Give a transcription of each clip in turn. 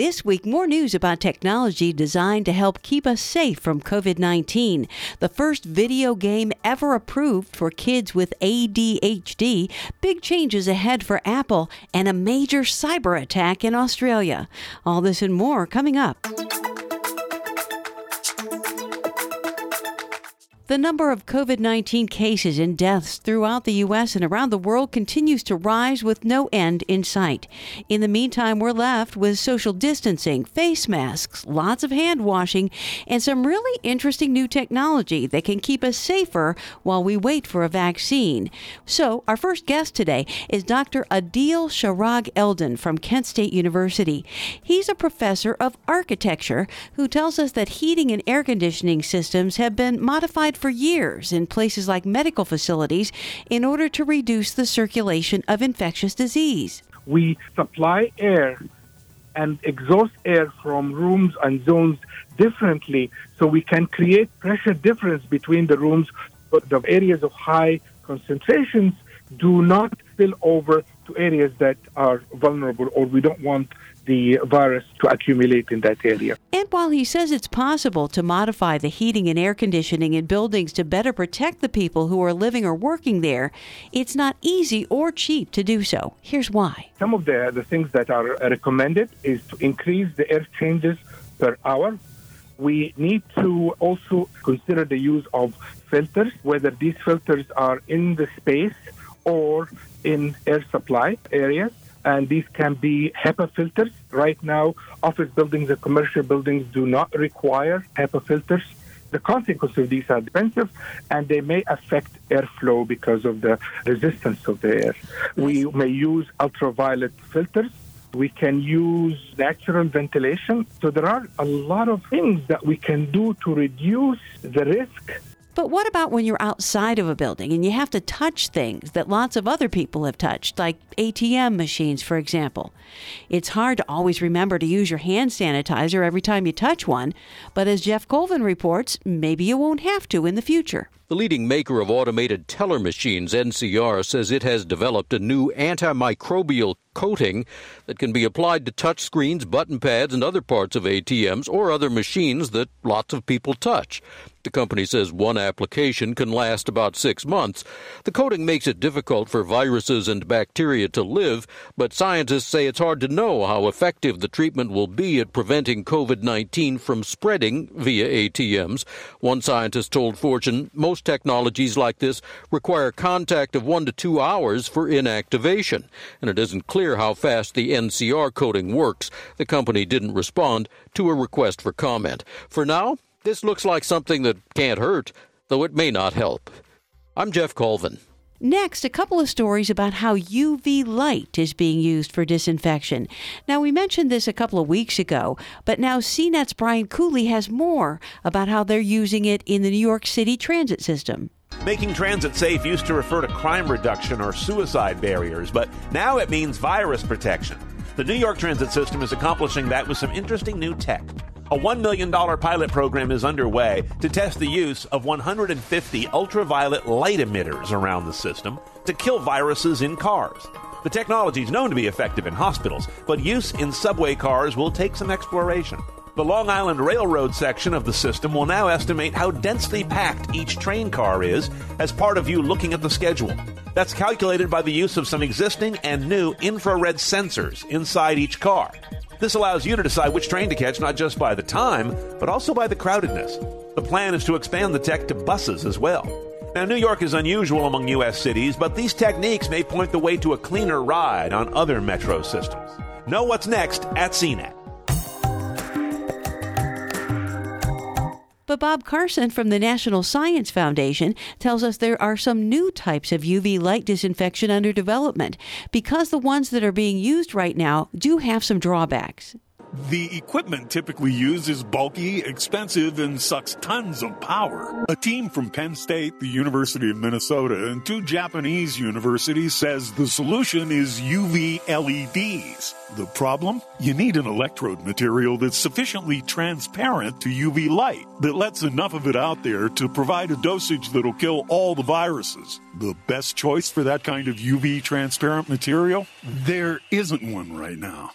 This week, more news about technology designed to help keep us safe from COVID 19. The first video game ever approved for kids with ADHD, big changes ahead for Apple, and a major cyber attack in Australia. All this and more coming up. The number of COVID 19 cases and deaths throughout the U.S. and around the world continues to rise with no end in sight. In the meantime, we're left with social distancing, face masks, lots of hand washing, and some really interesting new technology that can keep us safer while we wait for a vaccine. So, our first guest today is Dr. Adil Sharag-Eldin from Kent State University. He's a professor of architecture who tells us that heating and air conditioning systems have been modified for years in places like medical facilities in order to reduce the circulation of infectious disease. We supply air and exhaust air from rooms and zones differently so we can create pressure difference between the rooms but the areas of high concentrations do not spill over to areas that are vulnerable or we don't want the virus to accumulate in that area. And while he says it's possible to modify the heating and air conditioning in buildings to better protect the people who are living or working there, it's not easy or cheap to do so. Here's why. Some of the, the things that are recommended is to increase the air changes per hour. We need to also consider the use of filters, whether these filters are in the space or in air supply areas and these can be HEPA filters. Right now, office buildings and commercial buildings do not require HEPA filters. The consequences of these are expensive and they may affect airflow because of the resistance of the air. We may use ultraviolet filters. We can use natural ventilation. So there are a lot of things that we can do to reduce the risk but what about when you're outside of a building and you have to touch things that lots of other people have touched, like ATM machines, for example? It's hard to always remember to use your hand sanitizer every time you touch one, but as Geoff Colvin reports, maybe you won't have to in the future. The leading maker of automated teller machines, NCR, says it has developed a new antimicrobial coating that can be applied to touch screens, button pads, and other parts of ATMs or other machines that lots of people touch. The company says one application can last about six months. The coating makes it difficult for viruses and bacteria to live, but scientists say it's hard to know how effective the treatment will be at preventing COVID 19 from spreading via ATMs. One scientist told Fortune most technologies like this require contact of one to two hours for inactivation, and it isn't clear how fast the NCR coating works. The company didn't respond to a request for comment. For now, this looks like something that can't hurt, though it may not help. I'm Geoff Colvin. Next, a couple of stories about how UV light is being used for disinfection. Now, we mentioned this a couple of weeks ago, but now CNET's Brian Cooley has more about how they're using it in the New York City transit system. Making transit safe used to refer to crime reduction or suicide barriers, but now it means virus protection. The New York transit system is accomplishing that with some interesting new tech. A $1 million pilot program is underway to test the use of 150 ultraviolet light emitters around the system to kill viruses in cars. The technology is known to be effective in hospitals, but use in subway cars will take some exploration. The Long Island Railroad section of the system will now estimate how densely packed each train car is as part of you looking at the schedule. That's calculated by the use of some existing and new infrared sensors inside each car. This allows you to decide which train to catch not just by the time, but also by the crowdedness. The plan is to expand the tech to buses as well. Now, New York is unusual among U.S. cities, but these techniques may point the way to a cleaner ride on other metro systems. Know what's next at CNET. But Bob Karson from the National Science Foundation tells us there are some new types of UV light disinfection under development because the ones that are being used right now do have some drawbacks. The equipment typically used is bulky, expensive, and sucks tons of power. A team from Penn State, the University of Minnesota, and two Japanese universities says the solution is UV LEDs. The problem? You need an electrode material that's sufficiently transparent to UV light, that lets enough of it out there to provide a dosage that'll kill all the viruses. The best choice for that kind of UV transparent material? There isn't one right now.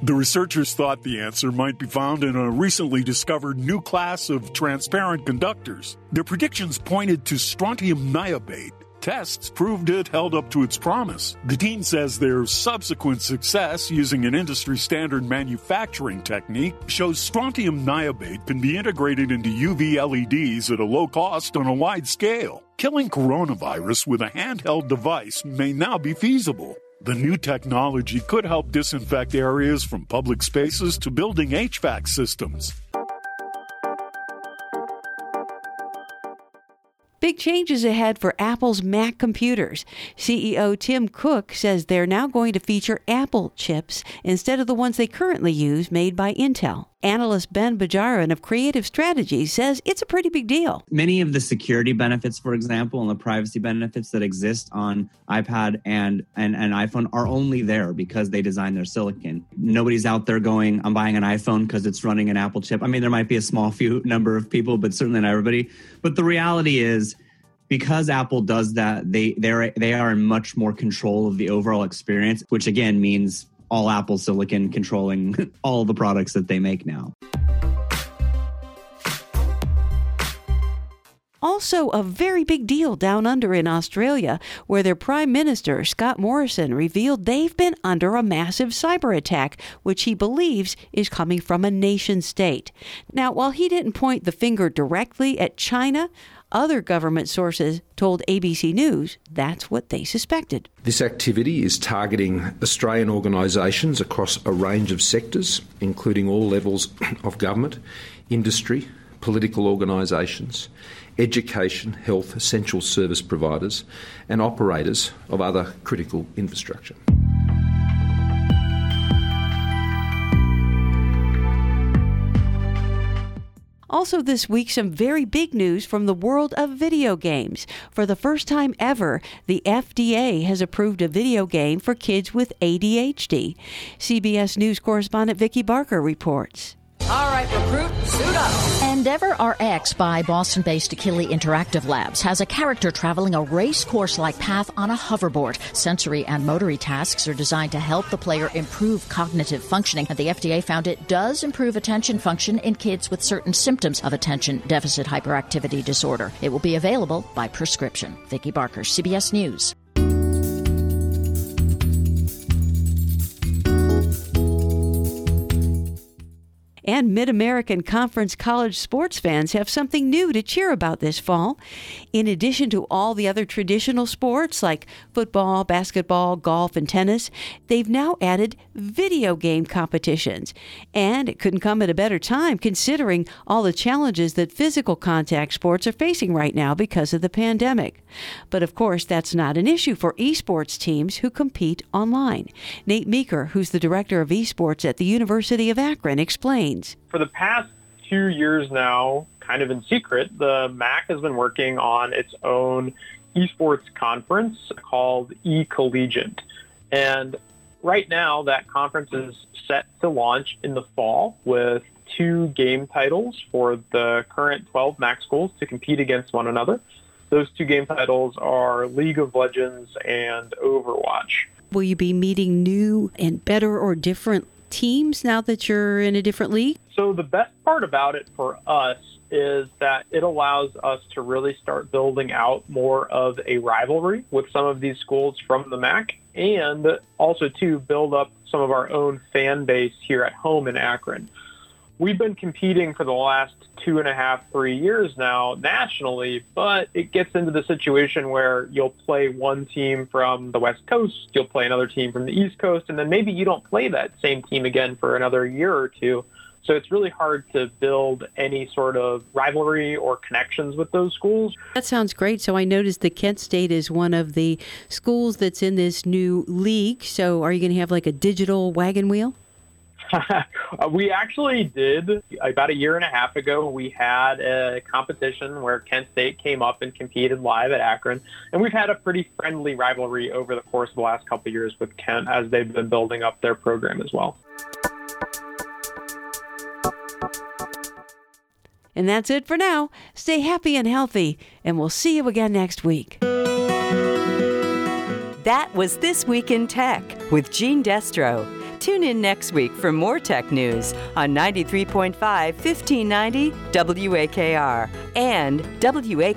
The researchers thought the answer might be found in a recently discovered new class of transparent conductors. Their predictions pointed to strontium niobate. Tests proved it held up to its promise. The team says their subsequent success using an industry standard manufacturing technique shows strontium niobate can be integrated into UV LEDs at a low cost on a wide scale. Killing coronavirus with a handheld device may now be feasible. The new technology could help disinfect areas from public spaces to building HVAC systems. Big changes ahead for Apple's Mac computers. CEO Tim Cook says they're now going to feature Apple chips instead of the ones they currently use made by Intel. Analyst Ben Bajarin of Creative Strategies says it's a pretty big deal. Many of the security benefits, for example, and the privacy benefits that exist on iPad and, and, and iPhone are only there because they designed their silicon. Nobody's out there going, I'm buying an iPhone because it's running an Apple chip. I mean, there might be a small few number of people, but certainly not everybody. But the reality is, because Apple does that, they they're they are in much more control of the overall experience, which again means all Apple Silicon controlling all the products that they make now. Also, a very big deal down under in Australia, where their Prime Minister, Scott Morrison, revealed they've been under a massive cyber attack, which he believes is coming from a nation state. Now, while he didn't point the finger directly at China, other government sources told ABC News that's what they suspected. This activity is targeting Australian organisations across a range of sectors, including all levels of government, industry, political organisations, education, health, essential service providers, and operators of other critical infrastructure. Also, this week, some very big news from the world of video games. For the first time ever, the FDA has approved a video game for kids with ADHD. CBS News correspondent Vicki Barker reports. All right, recruit, suit up. EndeavorRx by Boston based Akili Interactive Labs has a character traveling a race course like path on a hoverboard. Sensory and motory tasks are designed to help the player improve cognitive functioning, and the FDA found it does improve attention function in kids with certain symptoms of attention deficit hyperactivity disorder. It will be available by prescription. Vicki Barker, CBS News. And Mid American Conference college sports fans have something new to cheer about this fall. In addition to all the other traditional sports like football, basketball, golf, and tennis, they've now added video game competitions. And it couldn't come at a better time considering all the challenges that physical contact sports are facing right now because of the pandemic. But of course, that's not an issue for esports teams who compete online. Nate Meeker, who's the director of esports at the University of Akron, explains. For the past two years now, kind of in secret, the MAC has been working on its own esports conference called eCollegiate. And right now, that conference is set to launch in the fall with two game titles for the current 12 MAC schools to compete against one another. Those two game titles are League of Legends and Overwatch. Will you be meeting new and better or different teams now that you're in a different league? So the best part about it for us is that it allows us to really start building out more of a rivalry with some of these schools from the MAC and also to build up some of our own fan base here at home in Akron we've been competing for the last two and a half, three years now nationally, but it gets into the situation where you'll play one team from the West Coast, you'll play another team from the East Coast, and then maybe you don't play that same team again for another year or two. So it's really hard to build any sort of rivalry or connections with those schools. That sounds great. So I noticed that Kent State is one of the schools that's in this new league. So are you going to have like a digital wagon wheel? we actually did about a year and a half ago. We had a competition where Kent State came up and competed live at Akron, and we've had a pretty friendly rivalry over the course of the last couple of years with Kent as they've been building up their program as well. And that's it for now. Stay happy and healthy, and we'll see you again next week. That was This Week in Tech with Gene Destro. Tune in next week for more tech news on 93.5 1590 WAKR and WAKR.net.